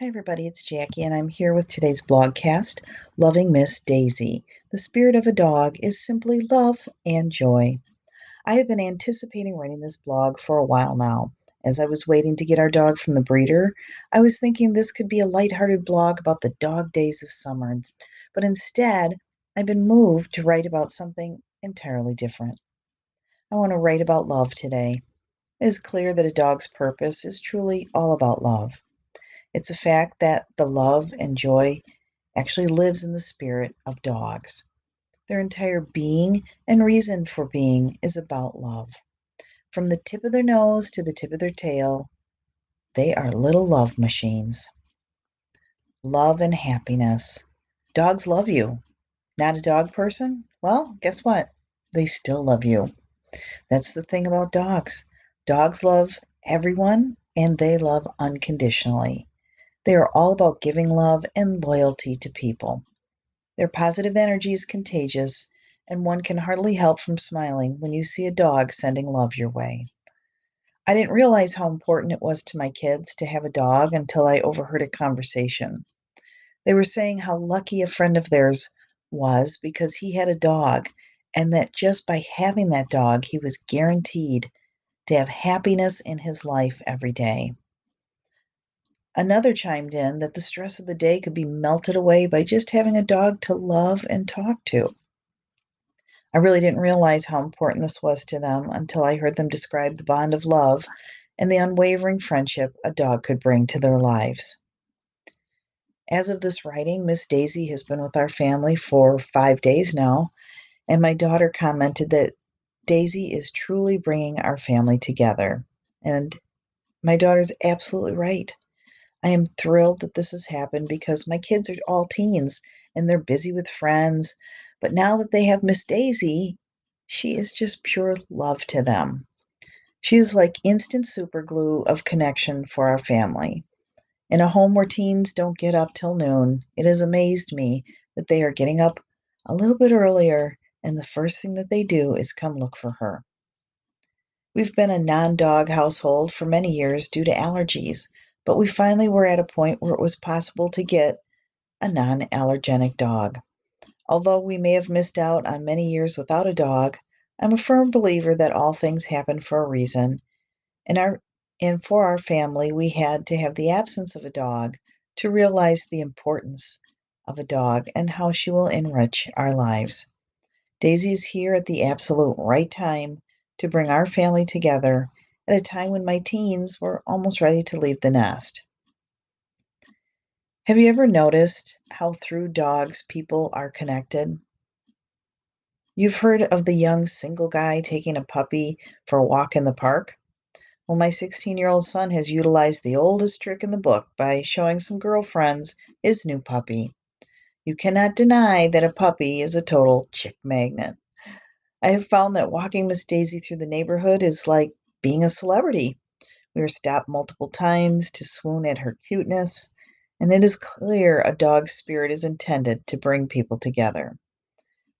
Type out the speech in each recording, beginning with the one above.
Hi, everybody, it's Jackie, and I'm here with today's blogcast Loving Miss Daisy. The spirit of a dog is simply love and joy. I have been anticipating writing this blog for a while now. As I was waiting to get our dog from the breeder, I was thinking this could be a lighthearted blog about the dog days of summer, but instead, I've been moved to write about something entirely different. I want to write about love today. It is clear that a dog's purpose is truly all about love. It's a fact that the love and joy actually lives in the spirit of dogs. Their entire being and reason for being is about love. From the tip of their nose to the tip of their tail, they are little love machines. Love and happiness. Dogs love you. Not a dog person? Well, guess what? They still love you. That's the thing about dogs. Dogs love everyone and they love unconditionally. They are all about giving love and loyalty to people. Their positive energy is contagious, and one can hardly help from smiling when you see a dog sending love your way. I didn't realize how important it was to my kids to have a dog until I overheard a conversation. They were saying how lucky a friend of theirs was because he had a dog, and that just by having that dog, he was guaranteed to have happiness in his life every day. Another chimed in that the stress of the day could be melted away by just having a dog to love and talk to. I really didn't realize how important this was to them until I heard them describe the bond of love and the unwavering friendship a dog could bring to their lives. As of this writing, Miss Daisy has been with our family for five days now, and my daughter commented that Daisy is truly bringing our family together. And my daughter's absolutely right. I am thrilled that this has happened because my kids are all teens and they're busy with friends. But now that they have Miss Daisy, she is just pure love to them. She is like instant super glue of connection for our family. In a home where teens don't get up till noon, it has amazed me that they are getting up a little bit earlier and the first thing that they do is come look for her. We've been a non dog household for many years due to allergies, but we finally were at a point where it was possible to get a non allergenic dog. Although we may have missed out on many years without a dog, I'm a firm believer that all things happen for a reason. And, our, and for our family, we had to have the absence of a dog to realize the importance of a dog and how she will enrich our lives. Daisy is here at the absolute right time to bring our family together at a time when my teens were almost ready to leave the nest. Have you ever noticed how through dogs people are connected? You've heard of the young single guy taking a puppy for a walk in the park? Well, my 16 year old son has utilized the oldest trick in the book by showing some girlfriends his new puppy. You cannot deny that a puppy is a total chick magnet. I have found that walking Miss Daisy through the neighborhood is like being a celebrity. We were stopped multiple times to swoon at her cuteness, and it is clear a dog's spirit is intended to bring people together.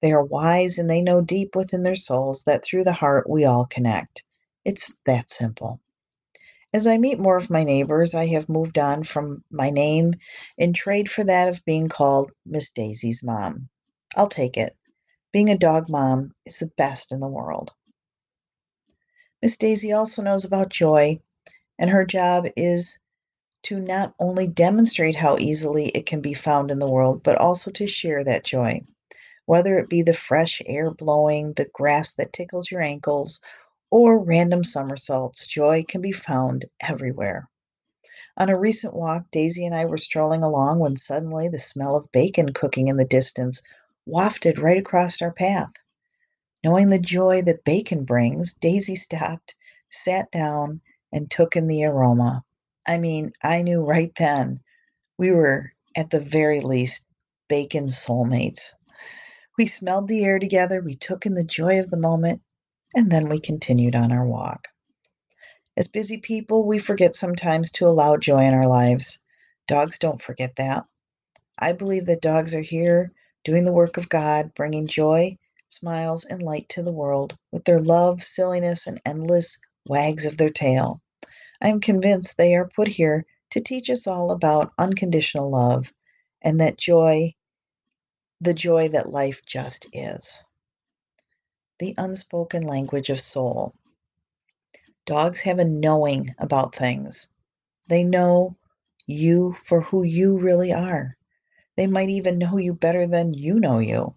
They are wise and they know deep within their souls that through the heart we all connect. It's that simple. As I meet more of my neighbors, I have moved on from my name and trade for that of being called Miss Daisy's mom. I'll take it. Being a dog mom is the best in the world. Miss Daisy also knows about joy, and her job is to not only demonstrate how easily it can be found in the world, but also to share that joy. Whether it be the fresh air blowing, the grass that tickles your ankles, or random somersaults, joy can be found everywhere. On a recent walk, Daisy and I were strolling along when suddenly the smell of bacon cooking in the distance wafted right across our path. Knowing the joy that bacon brings, Daisy stopped, sat down, and took in the aroma. I mean, I knew right then we were, at the very least, bacon soulmates. We smelled the air together, we took in the joy of the moment, and then we continued on our walk. As busy people, we forget sometimes to allow joy in our lives. Dogs don't forget that. I believe that dogs are here doing the work of God, bringing joy smiles, and light to the world with their love, silliness, and endless wags of their tail. I am convinced they are put here to teach us all about unconditional love and that joy, the joy that life just is. The unspoken language of soul. Dogs have a knowing about things. They know you for who you really are. They might even know you better than you know you.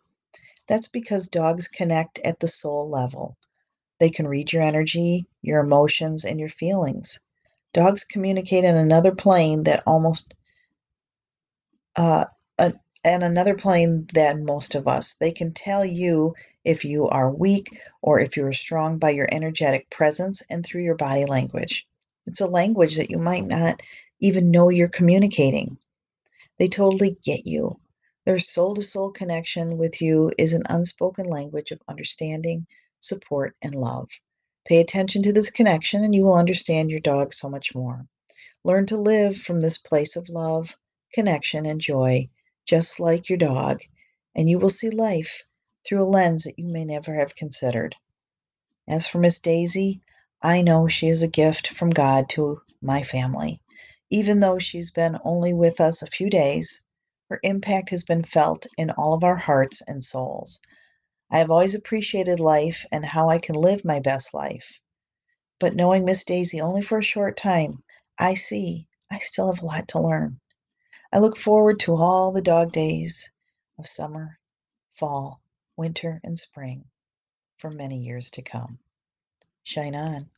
That's because dogs connect at the soul level. They can read your energy, your emotions, and your feelings. Dogs communicate in another plane that almost uh, and another plane than most of us. They can tell you if you are weak or if you are strong by your energetic presence and through your body language. It's a language that you might not even know you're communicating. They totally get you. Their soul to soul connection with you is an unspoken language of understanding, support, and love. Pay attention to this connection and you will understand your dog so much more. Learn to live from this place of love, connection, and joy, just like your dog, and you will see life through a lens that you may never have considered. As for Miss Daisy, I know she is a gift from God to my family. Even though she's been only with us a few days, her impact has been felt in all of our hearts and souls. I have always appreciated life and how I can live my best life. But knowing Miss Daisy only for a short time, I see I still have a lot to learn. I look forward to all the dog days of summer, fall, winter, and spring for many years to come. Shine on.